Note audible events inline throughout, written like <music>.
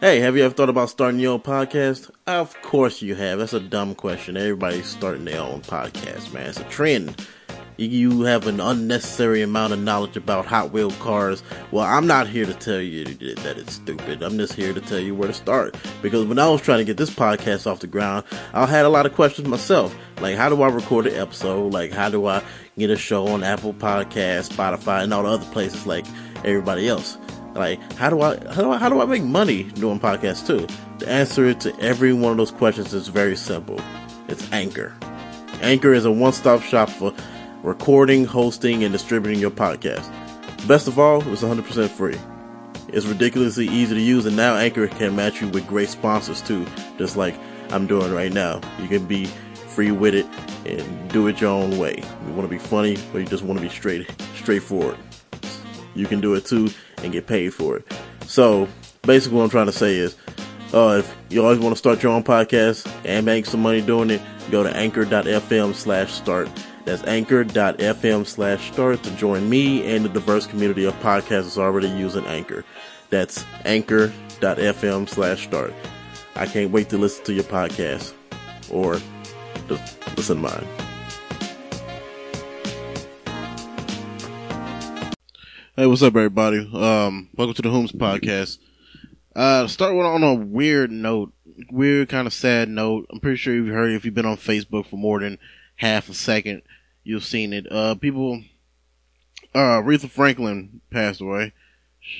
Hey, have you ever thought about starting your own podcast? Of course you have. That's a dumb question. Everybody's starting their own podcast, man. It's a trend. You have an unnecessary amount of knowledge about Hot Wheel cars. Well, I'm not here to tell you that it's stupid. I'm just here to tell you where to start. Because when I was trying to get this podcast off the ground, I had a lot of questions myself. Like, how do I record an episode? Like, how do I get a show on Apple Podcasts, Spotify, and all the other places like everybody else? Like, how do I, how do I, how do I make money doing podcasts too? The answer to every one of those questions is very simple. It's Anchor. Anchor is a one-stop shop for recording, hosting, and distributing your podcast. Best of all, it's 100% free. It's ridiculously easy to use, and now Anchor can match you with great sponsors too, just like I'm doing right now. You can be free with it and do it your own way. You want to be funny, or you just want to be straight, straightforward. You can do it too and get paid for it. So basically, what I'm trying to say is, uh, if you always want to start your own podcast and make some money doing it, go to anchor.fm slash start. That's anchor.fm slash start to join me and the diverse community of podcasters already using Anchor. That's anchor.fm slash start. I can't wait to listen to your podcast or just listen to mine. Hey, what's up, everybody? Um, welcome to the Whomst podcast. Uh, start with on a weird note, weird kind of sad note. I'm pretty sure you've heard if you've been on Facebook for more than half a second, you've seen it. Uh, people, uh, Aretha Franklin passed away.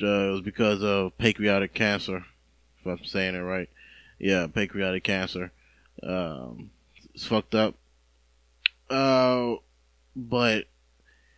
Uh, it was because of pancreatic cancer, if I'm saying it right. Yeah, pancreatic cancer. Um, it's fucked up. Uh, but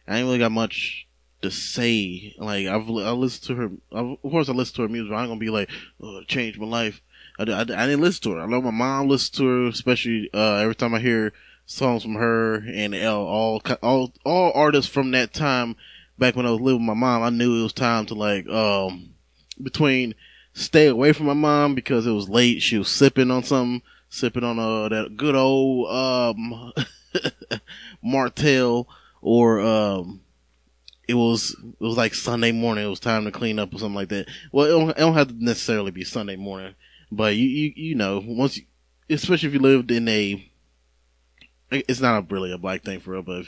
I ain't really got much to say. Like I've I listened to her. Of course, I listen to her music. I'm gonna be like, oh, it changed my life. I, I, I, didn't listen to her. I know my mom listens to her, especially uh, every time I hear songs from her and all all all artists from that time. Back when I was living with my mom, I knew it was time to like um between stay away from my mom because it was late. She was sipping on something, sipping on uh that good old um <laughs> Martell or um it was it was like Sunday morning. It was time to clean up or something like that. Well, it don't, it don't have to necessarily be Sunday morning, but you you you know once, you, especially if you lived in a, it's not a, really a black thing for real, but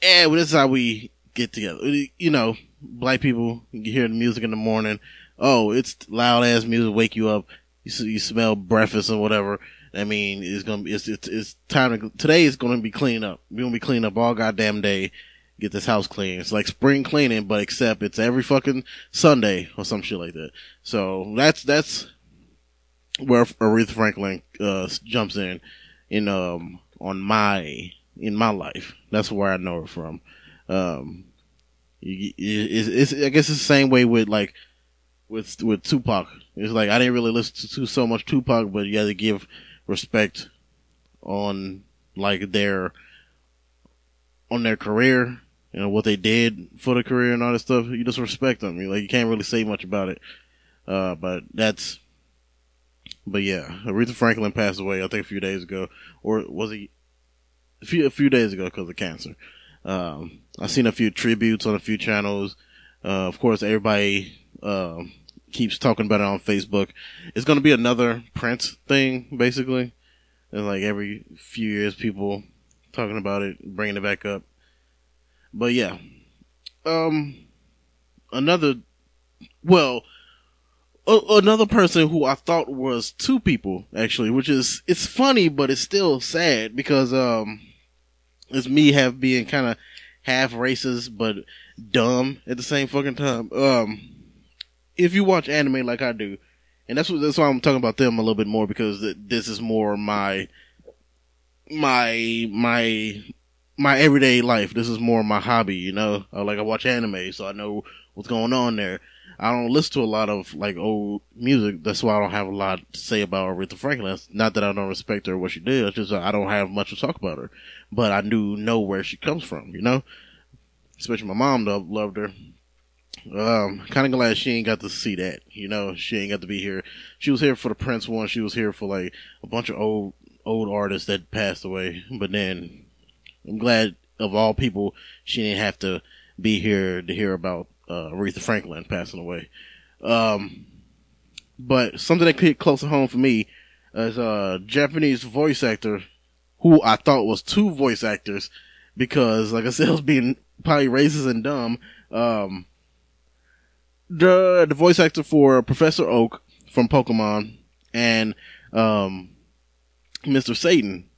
yeah, well, this is how we get together. You know, black people you hear the music in the morning. Oh, it's loud ass music, wake you up. You you smell breakfast or whatever. I mean, it's gonna be it's it's, it's time to today is gonna be clean up. We're gonna be cleaning up all goddamn day get this house clean. It's like spring cleaning, but except it's every fucking Sunday or some shit like that. So that's, that's where Aretha Franklin, uh, jumps in, in, um, on my, in my life. That's where I know her from. Um, it's, it's, I guess it's the same way with like, with, with Tupac. It's like, I didn't really listen to so much Tupac, but you had to give respect on like their, on their career you know, what they did for the career and all that stuff, you just respect them. You like, you can't really say much about it. Uh, but that's, but yeah, Aretha Franklin passed away, I think a few days ago, or was he a few, a few days ago because of cancer. Um, I've seen a few tributes on a few channels. Uh, of course, everybody, uh, keeps talking about it on Facebook. It's going to be another Prince thing, basically. And like every few years, people talking about it, bringing it back up. But yeah. Um, another, well, a- another person who I thought was two people, actually, which is, it's funny, but it's still sad because, um, it's me have being kind of half racist, but dumb at the same fucking time. Um, if you watch anime like I do, and that's what, that's why I'm talking about them a little bit more because this is more my, my, my my everyday life. This is more my hobby, you know. I, like I watch anime, so I know what's going on there. I don't listen to a lot of like old music. That's why I don't have a lot to say about Aretha Franklin. not that I don't respect her or what she did. It's just I don't have much to talk about her, but I do know where she comes from. You know, especially my mom loved her. Um, kind of glad she ain't got to see that. You know, she ain't got to be here. She was here for the Prince one. She was here for like a bunch of old old artists that passed away. But then I'm glad of all people she didn't have to be here to hear about uh, Aretha Franklin passing away. Um, but something that hit close to home for me is a Japanese voice actor who I thought was two voice actors because, like I said, <laughs> I was being probably racist and dumb. Um, the the voice actor for Professor Oak from Pokemon and um, Mr. Satan,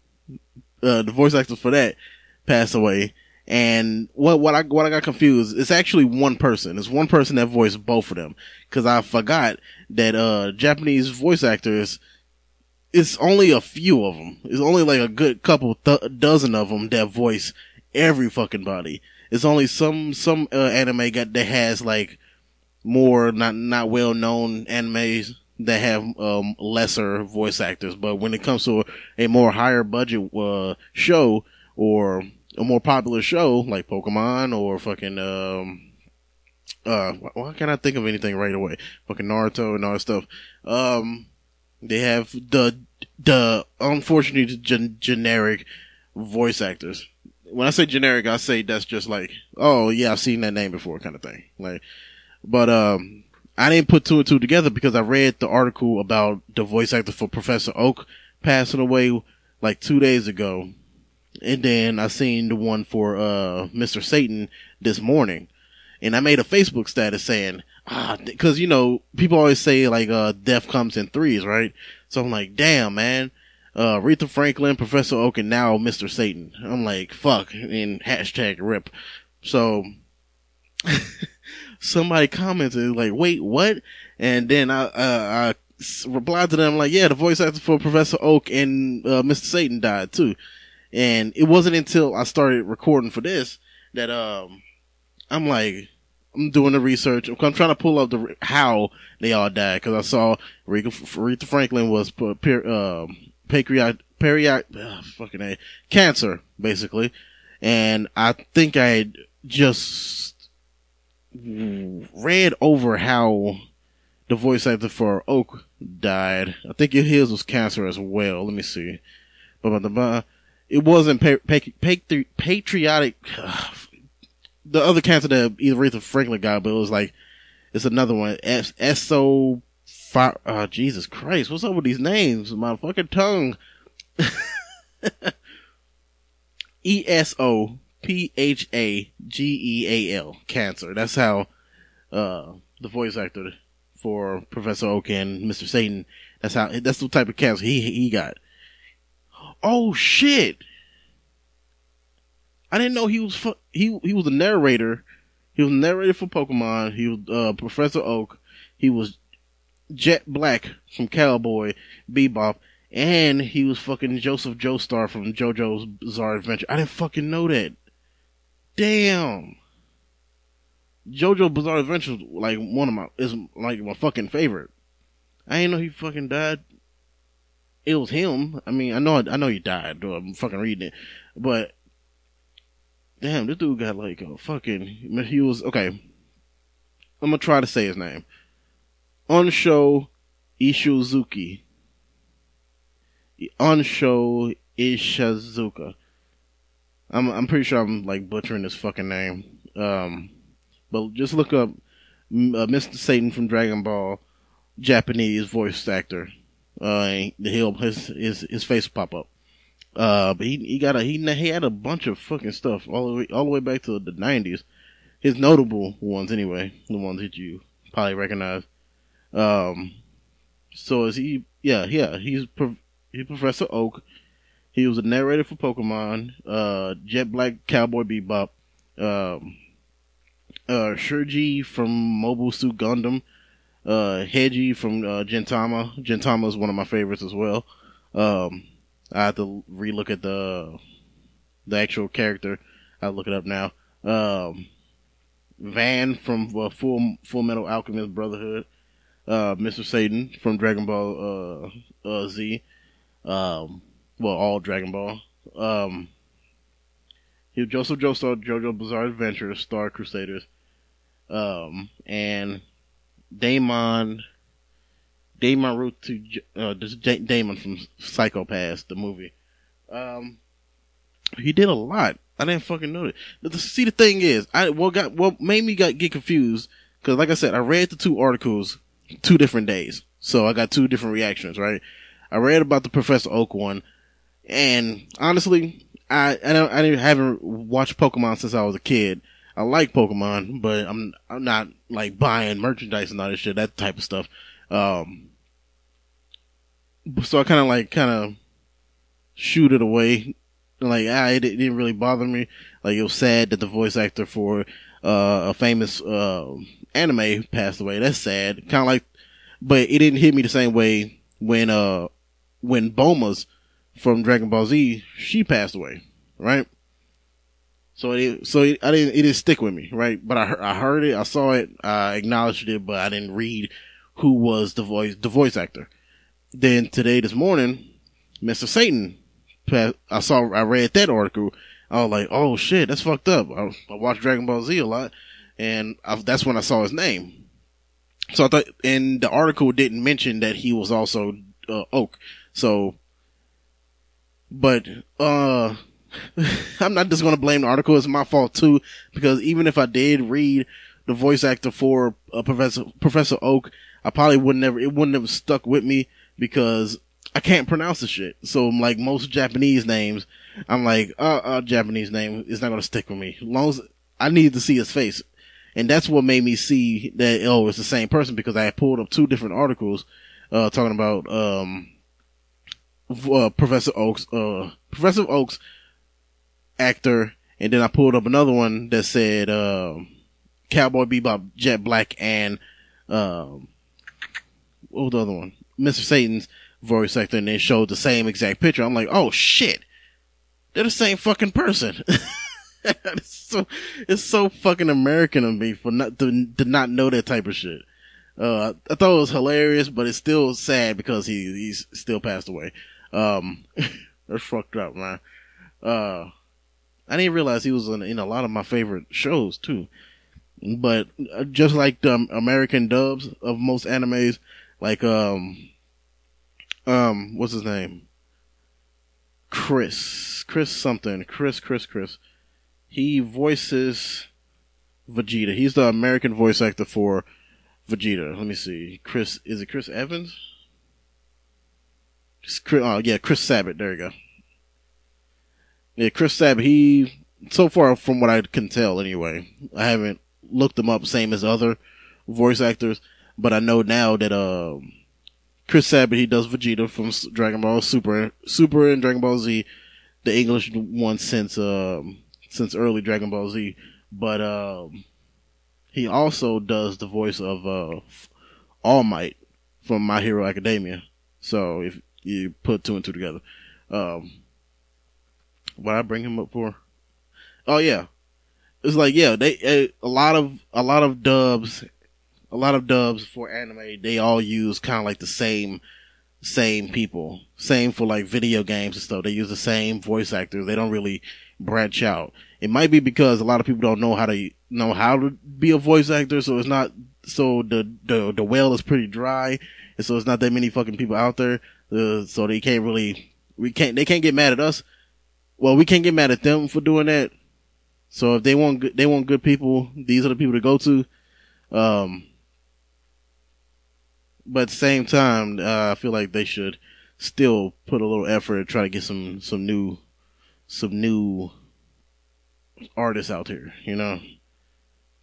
uh, the voice actor for that passed away. And what what I what I got confused, it's actually one person. It's one person that voiced both of them. Cause I forgot that uh Japanese voice actors it's only a few of them. It's only like a good couple th- dozen of them that voice every fucking body. It's only some some uh, anime got that has like more not not well known animes that have um, lesser voice actors, but when it comes to a, a more higher budget uh, show or a more popular show like Pokemon or fucking um uh why can't I think of anything right away? Fucking Naruto and all that stuff. Um they have the the unfortunately gen- generic voice actors. When I say generic, I say that's just like, oh yeah, I've seen that name before, kind of thing. Like, but um, I didn't put two and two together because I read the article about the voice actor for Professor Oak passing away like two days ago, and then I seen the one for uh Mr. Satan this morning, and I made a Facebook status saying, ah, cause you know, people always say like, uh, death comes in threes, right? So I'm like, damn, man. Uh, Aretha Franklin, Professor Oak, and now Mr. Satan. I'm like, fuck, and hashtag rip. So, <laughs> somebody commented like, wait, what? And then I, uh, I replied to them like, yeah, the voice actor for Professor Oak and, uh, Mr. Satan died too. And it wasn't until I started recording for this that, um, I'm like, I'm doing the research. I'm trying to pull up the how they all died because I saw Aretha Franklin was um, pancreatic, uh, fucking a, cancer basically, and I think I just read over how the voice actor for Oak died. I think his was cancer as well. Let me see. It wasn't pa- pa- patriotic. <sighs> The other cancer that either Aretha Franklin got, but it was like it's another one. S S O. Oh, Jesus Christ! What's up with these names? My fucking tongue. <laughs> E S O P H A G E A L. Cancer. That's how uh, the voice actor for Professor Oak and Mr. Satan. That's how. That's the type of cancer he he got. Oh shit! I didn't know he was fu- he he was a narrator. He was a narrator for Pokemon. He was uh, Professor Oak. He was Jet Black from Cowboy Bebop, and he was fucking Joseph Joestar from JoJo's Bizarre Adventure. I didn't fucking know that. Damn. JoJo Bizarre Adventure like one of my is like my fucking favorite. I didn't know he fucking died. It was him. I mean, I know I know he died. I'm fucking reading it, but damn, this dude got like a fucking. He was okay. I'm gonna try to say his name. Onsho Ishizuki. Onsho Ishizuka. I'm I'm pretty sure I'm like butchering his fucking name. Um, but just look up uh, Mr. Satan from Dragon Ball, Japanese voice actor. Uh, he'll his his his face pop up. Uh, but he he got a he he had a bunch of fucking stuff all the way all the way back to the nineties. His notable ones, anyway, the ones that you probably recognize. Um, so is he? Yeah, yeah. He's he's Professor Oak. He was a narrator for Pokemon. Uh, Jet Black, Cowboy Bebop. Um, uh, Shuji from Mobile Suit Gundam. Uh, Heiji from uh, Gentama. Gintama is one of my favorites as well. Um, I have to relook at the the actual character. I'll look it up now. Um, Van from uh, Full Full Metal Alchemist Brotherhood. Uh, Mr. Satan from Dragon Ball uh, uh, Z. Um, well, all Dragon Ball. Um, he Joseph Joestar, JoJo Bizarre Adventure, Star Crusaders. Um, and Damon Damon Ruth to uh, Damon from Psycho-Pass, the movie. Um, he did a lot. I didn't fucking know it. See, the thing is, I what got what made me got get confused because, like I said, I read the two articles two different days. So I got two different reactions, right? I read about the Professor Oak one, and honestly, I I I haven't watched Pokemon since I was a kid. I like Pokemon, but I'm I'm not like buying merchandise and all this shit, that type of stuff. Um, so I kind of like kind of shoot it away. Like ah, it, it, didn't really bother me. Like it was sad that the voice actor for uh, a famous uh, anime passed away. That's sad. Kind of like, but it didn't hit me the same way when uh when Bulma's from Dragon Ball Z she passed away, right? So it, so it, I didn't, it didn't stick with me, right? But I, I heard it, I saw it, I acknowledged it, but I didn't read who was the voice, the voice actor. Then today, this morning, Mr. Satan, I saw, I read that article. I was like, oh shit, that's fucked up. I, I watched Dragon Ball Z a lot, and I, that's when I saw his name. So I thought, and the article didn't mention that he was also uh, Oak. So, but uh, <laughs> I'm not just going to blame the article. It's my fault too, because even if I did read the voice actor for uh, Professor Professor Oak, I probably would never it wouldn't have stuck with me because I can't pronounce the shit. So like most Japanese names, I'm like, uh, uh Japanese name is not going to stick with me. As long as I need to see his face, and that's what made me see that oh, it's the same person because I pulled up two different articles uh, talking about um, uh, Professor Oaks, uh, Professor Oaks actor, and then I pulled up another one that said uh, Cowboy Bebop, Jet Black, and um, what was the other one? Mr. Satan's voice actor, and then showed the same exact picture. I'm like, oh shit, they're the same fucking person. <laughs> it's so it's so fucking American of me for not to, to not know that type of shit. Uh, I thought it was hilarious, but it's still sad because he he's still passed away. Um, <laughs> that's fucked up, man. Uh, I didn't realize he was in, in a lot of my favorite shows too. But uh, just like the American dubs of most animes, like um, um, what's his name? Chris, Chris something, Chris, Chris, Chris. He voices Vegeta. He's the American voice actor for Vegeta. Let me see. Chris, is it Chris Evans? Chris, oh yeah, Chris Sabat. There you go. Yeah, Chris Sabat. He so far from what I can tell, anyway. I haven't looked him up, same as other voice actors, but I know now that um, Chris Sabat he does Vegeta from Dragon Ball Super, Super and Dragon Ball Z, the English one since um, since early Dragon Ball Z, but um, he also does the voice of uh, All Might from My Hero Academia. So if you put two and two together, um, what I bring him up for? Oh yeah, it's like yeah, they a, a lot of a lot of dubs, a lot of dubs for anime. They all use kind of like the same same people. Same for like video games and stuff. They use the same voice actors. They don't really branch out. It might be because a lot of people don't know how to know how to be a voice actor, so it's not so the the the well is pretty dry, and so it's not that many fucking people out there. Uh, so they can't really we can't they can't get mad at us. Well, we can't get mad at them for doing that. So if they want good, they want good people, these are the people to go to. Um, but at the same time, uh, I feel like they should still put a little effort to try to get some some new some new artists out here. You know,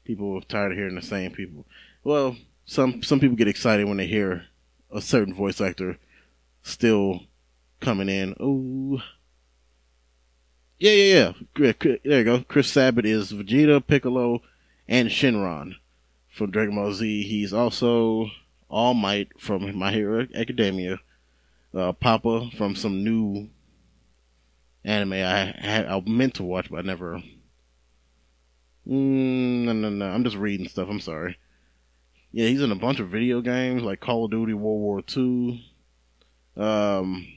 people are tired of hearing the same people. Well, some some people get excited when they hear a certain voice actor still coming in. Oh, yeah, yeah, yeah. There you go. Chris Sabat is Vegeta, Piccolo, and Shenron from Dragon Ball Z. He's also All Might from My Hero Academia. Uh, Papa from some new anime I had I meant to watch, but I never Mm, no, no, no. I'm just reading stuff. I'm sorry. Yeah, he's in a bunch of video games like Call of Duty World War II. Um,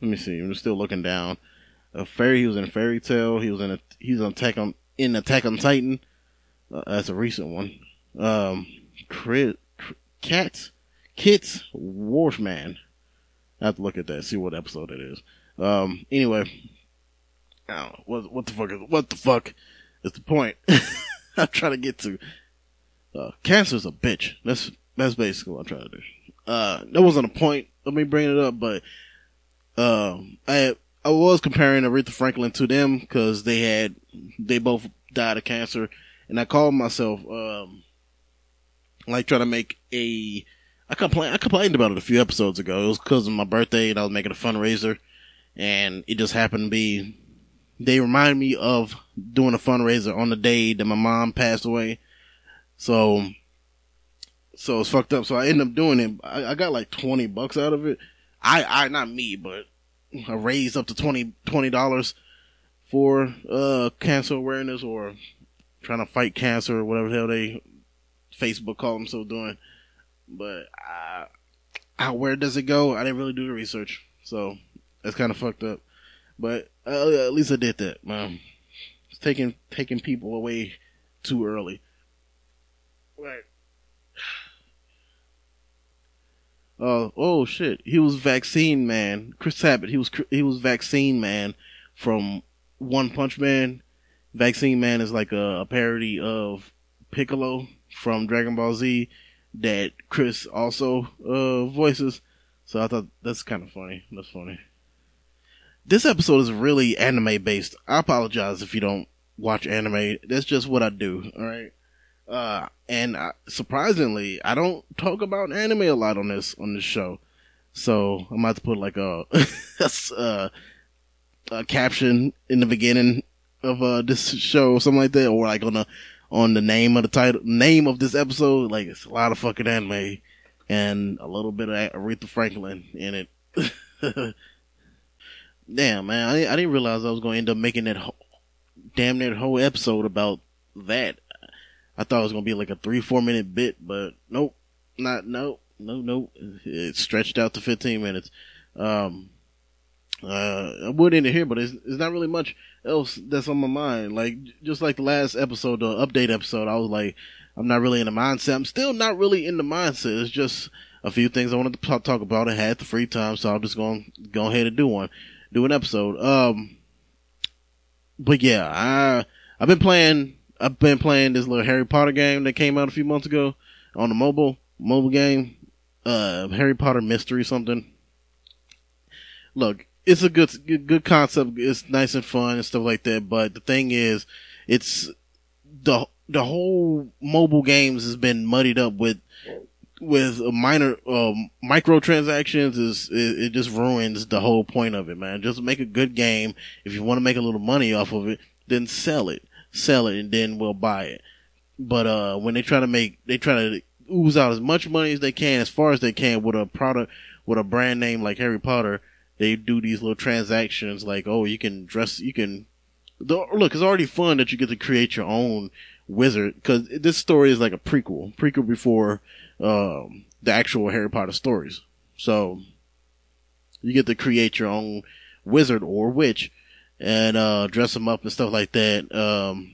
let me see. I'm still looking down. A fairy. He was in a Fairy tale. He was in a. He's on Attack on in Attack on Titan. Uh, that's a recent one. Um, Crit, Cat, Kits, Warshman. I have to look at that. See what episode it is. Um. Anyway. I don't know. What what the fuck is what the fuck? Is the point <laughs> I'm trying to get to. Uh, cancer's a bitch. That's that's basically what I'm trying to do. uh, that wasn't a point of me bringing it up, but, um, I, I was comparing Aretha Franklin to them because they had, they both died of cancer and I called myself, um, like trying to make a, I complained, I complained about it a few episodes ago. It was because of my birthday and I was making a fundraiser and it just happened to be, they remind me of doing a fundraiser on the day that my mom passed away. So, so it's fucked up. So I ended up doing it. I, I got like 20 bucks out of it. I, I, not me, but I raised up to 20, $20 for, uh, cancer awareness or trying to fight cancer or whatever the hell they Facebook call themselves doing. But uh, where does it go? I didn't really do the research, so that's kind of fucked up. But uh, at least I did that. Man, it's taking taking people away too early. Right. Uh, oh shit! He was vaccine man. Chris Sabat. He was he was vaccine man from One Punch Man Vaccine Man is like a, a parody of Piccolo from Dragon Ball Z that Chris also uh, voices. So I thought that's kind of funny. That's funny. This episode is really anime based. I apologize if you don't watch anime. That's just what I do. All right. Uh, and I, surprisingly, I don't talk about anime a lot on this on this show. So I'm about to put like a, <laughs> a, a caption in the beginning of uh this show or something like that, or like on the on the name of the title name of this episode. Like it's a lot of fucking anime and a little bit of Aretha Franklin in it. <laughs> Damn man, I, I didn't realize I was going to end up making that whole, damn near whole episode about that. I thought it was to be like a three four minute bit, but nope, not nope, no nope. It stretched out to fifteen minutes. Um, uh, I would end it here, but it's, it's not really much else that's on my mind. Like, just like the last episode, the update episode, I was like, I'm not really in the mindset. I'm still not really in the mindset. It's just a few things I wanted to talk about. I had the free time, so I'm just going to go ahead and do one, do an episode. Um, but yeah, I, I've been playing, I've been playing this little Harry Potter game that came out a few months ago on the mobile, mobile game, uh, Harry Potter mystery something. Look, it's a good good concept. It's nice and fun and stuff like that. But the thing is, it's the the whole mobile games has been muddied up with with minor um, microtransactions. Is it, it just ruins the whole point of it, man. Just make a good game. If you want to make a little money off of it, then sell it, sell it, and then we'll buy it. But uh, when they try to make, they try to ooze out as much money as they can, as far as they can, with a product, with a brand name like Harry Potter they do these little transactions like, oh, you can dress, you can, look, it's already fun that you get to create your own wizard, cause this story is like a prequel, prequel before, um, the actual Harry Potter stories. So, you get to create your own wizard or witch and, uh, dress them up and stuff like that. Um,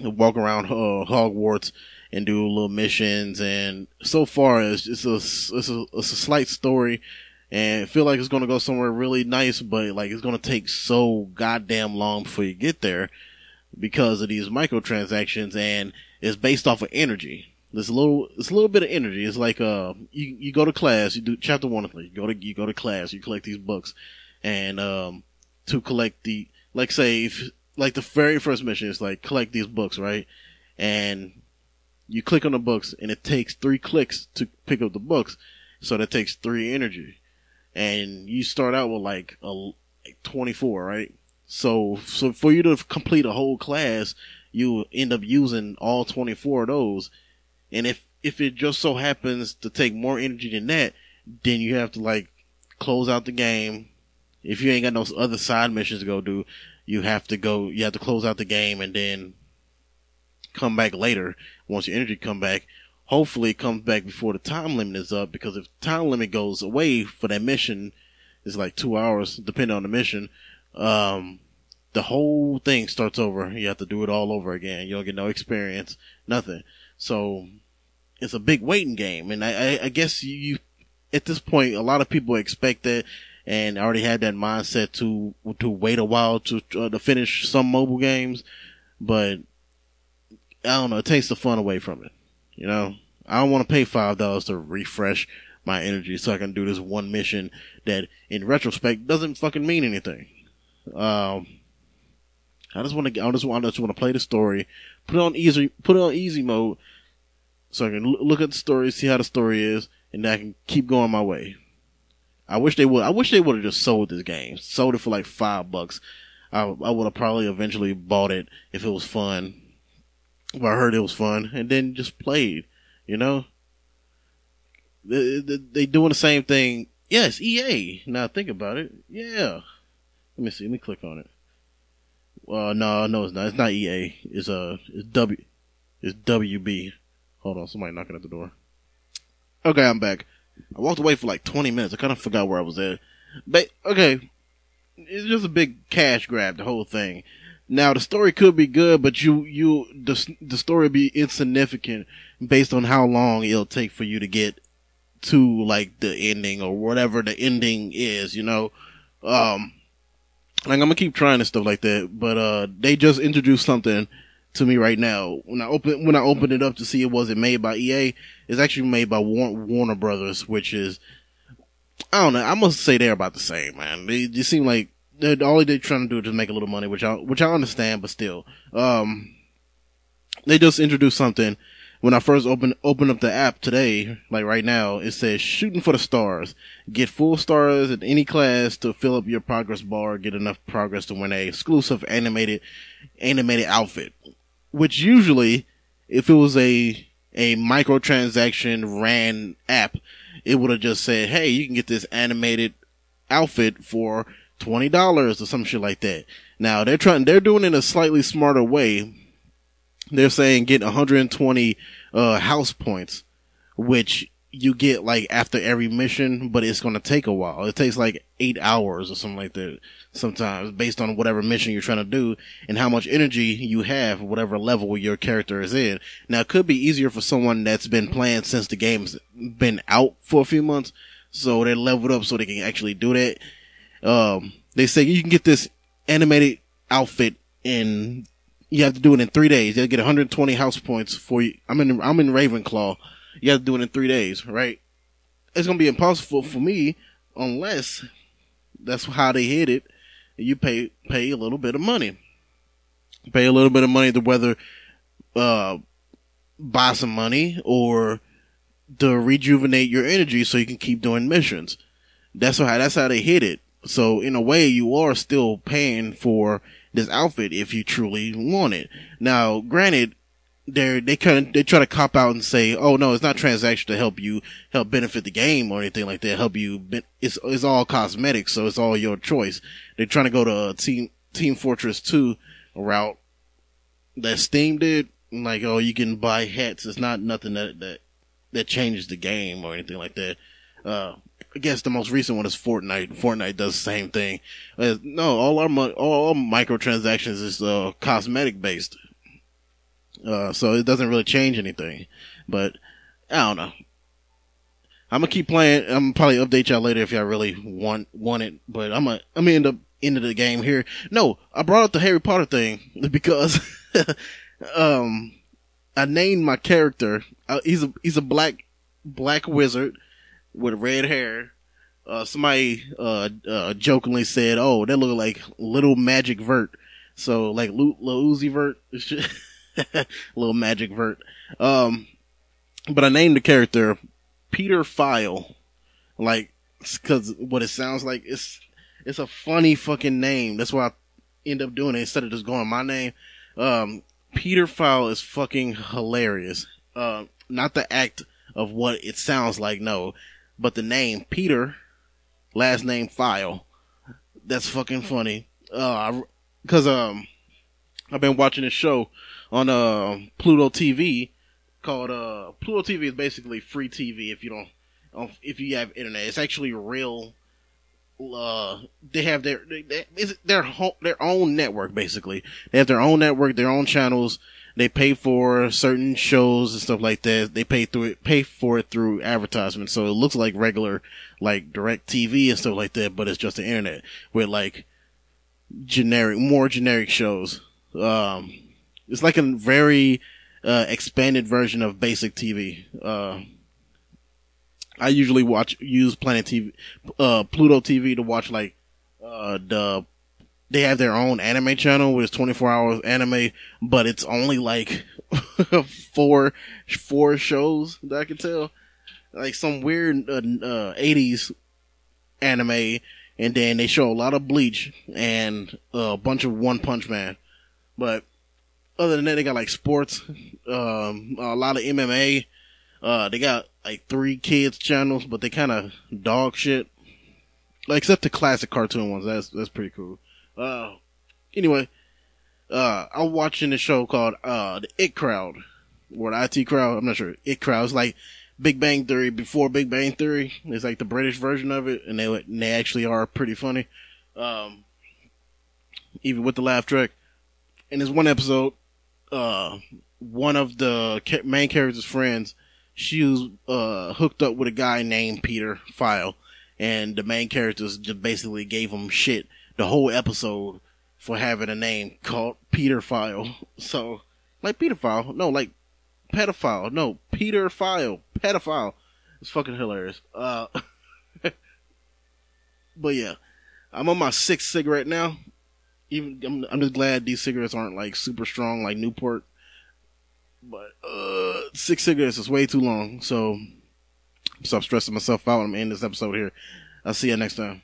walk around uh, Hogwarts and do little missions. And so far, it's, it's a, it's a, it's a slight story and feel like it's going to go somewhere really nice, but like it's going to take so goddamn long before you get there because of these microtransactions and it's based off of energy. There's a little, it's a little bit of energy. It's like, uh, you, you go to class, you do chapter one, you go to, you go to class, you collect these books and, um, to collect the, like say, if, like the very first mission is like collect these books, right? And you click on the books and it takes three clicks to pick up the books. So that takes three energy and you start out with like a like 24, right? So, so for you to complete a whole class, you end up using all 24 of those. And if, if it just so happens to take more energy than that, then you have to like close out the game. If you ain't got no other side missions to go do, you have to go, you have to close out the game and then come back later once your energy come back hopefully it comes back before the time limit is up because if time limit goes away for that mission, it's like two hours, depending on the mission. Um, the whole thing starts over. You have to do it all over again. You don't get no experience, nothing. So it's a big waiting game. And I, I, I guess you, you, at this point, a lot of people expect that and already had that mindset to, to wait a while to, uh, to finish some mobile games. But I don't know. It takes the fun away from it. You know, I don't want to pay five dollars to refresh my energy so I can do this one mission that, in retrospect, doesn't fucking mean anything. Um, I just want to, I just want, I just want to play the story, put it on easy, put it on easy mode, so I can l- look at the story, see how the story is, and I can keep going my way. I wish they would. I wish they would have just sold this game, sold it for like five bucks. I, I would have probably eventually bought it if it was fun. If I heard it was fun, and then just played. You know, they, they, they doing the same thing. Yes, EA. Now think about it. Yeah. Let me see. Let me click on it. Uh, no, no, it's not. It's not EA. It's uh, it's W, it's WB. Hold on, somebody knocking at the door. Okay, I'm back. I walked away for like 20 minutes. I kind of forgot where I was at. But okay, it's just a big cash grab. The whole thing. Now the story could be good, but you you the the story be insignificant based on how long it'll take for you to get to like the ending or whatever the ending is. You know, um, like I'm gonna keep trying and stuff like that. But uh, they just introduced something to me right now. When I open when I opened it up to see it wasn't made by EA, it's actually made by Warner Brothers, which is I don't know. I must say they're about the same, man. They just seem like they're, all they're trying to do is just make a little money, which I which I understand, but still, um, they just introduced something. When I first opened open up the app today, like right now, it says shooting for the stars. Get full stars in any class to fill up your progress bar. Get enough progress to win a exclusive animated animated outfit. Which usually, if it was a a microtransaction ran app, it would have just said, "Hey, you can get this animated outfit for twenty dollars or some shit like that." Now they're trying, they're doing it in a slightly smarter way. They're saying get 120 uh, house points, which you get like after every mission, but it's going to take a while. It takes like eight hours or something like that sometimes based on whatever mission you're trying to do and how much energy you have, whatever level your character is in. Now it could be easier for someone that's been playing since the game's been out for a few months. So they're leveled up so they can actually do that. Um, they say you can get this animated outfit in, you have to do it in three days. You'll get 120 house points for you. I'm in, I'm in Ravenclaw you have to do it in three days, right? It's gonna be impossible for me unless that's how they hit it. You pay pay a little bit of money, pay a little bit of money to whether uh, buy some money or to rejuvenate your energy so you can keep doing missions. That's how that's how they hit it. So in a way, you are still paying for this outfit if you truly want it. Now, granted, they they kind of they try to cop out and say, "Oh no, it's not transaction to help you help benefit the game or anything like that. Help you, it's it's all cosmetic, so it's all your choice." They're trying to go to Team Team Fortress Two route that Steam did. Like, oh, you can buy hats. It's not nothing that that that changes the game or anything like that. Uh, I guess the most recent one is Fortnite. Fortnite does the same thing. Uh, no, all our all, all microtransactions is uh, cosmetic based. Uh, so it doesn't really change anything. But I don't know. I'm gonna keep playing. I'm probably update y'all later if y'all really want want it. But I'm gonna I'm gonna end up into the game here. No, I brought up the Harry Potter thing <laughs> because <laughs> um I named my character. Uh, he's a he's a black black wizard with red hair. Uh, somebody uh, uh, jokingly said, "Oh, that look like little Magic Vert." So like Lil Uzi Vert. <laughs> <laughs> little magic vert. Um, but I named the character Peter File, like, cause what it sounds like, it's, it's a funny fucking name. That's why I end up doing it instead of just going my name. Um, Peter File is fucking hilarious. Uh, not the act of what it sounds like, no, but the name Peter, last name File. That's fucking funny. Uh, cause, um, I've been watching this show on uh, Pluto TV called uh, Pluto TV is basically free TV if you don't if you have internet. It's actually real. Uh, they have their they, their home, their own network basically. They have their own network, their own channels. They pay for certain shows and stuff like that. They pay through it, pay for it through advertisements. So it looks like regular, like direct TV and stuff like that, but it's just the internet with like generic, more generic shows. Um, it's like a very uh, expanded version of basic TV. Uh, I usually watch use Planet TV, uh, Pluto TV to watch like uh, the. They have their own anime channel, which is 24 hours anime, but it's only like <laughs> four four shows that I can tell, like some weird uh, uh, 80s anime, and then they show a lot of Bleach and a bunch of One Punch Man, but other than that, they got like sports, um, a lot of MMA. Uh, they got like three kids channels, but they kind of dog shit. Like, except the classic cartoon ones. That's, that's pretty cool. Uh, anyway, uh, I'm watching a show called, uh, the It Crowd. Or the IT Crowd. I'm not sure. It Crowd. It's like Big Bang Theory before Big Bang Theory. It's like the British version of it. And they, and they actually are pretty funny. Um, even with the laugh track. In this one episode, uh, one of the main character's friends, she was uh, hooked up with a guy named Peter File, and the main characters just basically gave him shit the whole episode for having a name called Peter File. <laughs> So, like Peter File, no, like pedophile, no, Peter File, pedophile. It's fucking hilarious. Uh, <laughs> but yeah, I'm on my sixth cigarette now even I'm, I'm just glad these cigarettes aren't like super strong like Newport. But uh, six cigarettes is way too long, so stop stressing myself out. I'm ending this episode here. I'll see you next time.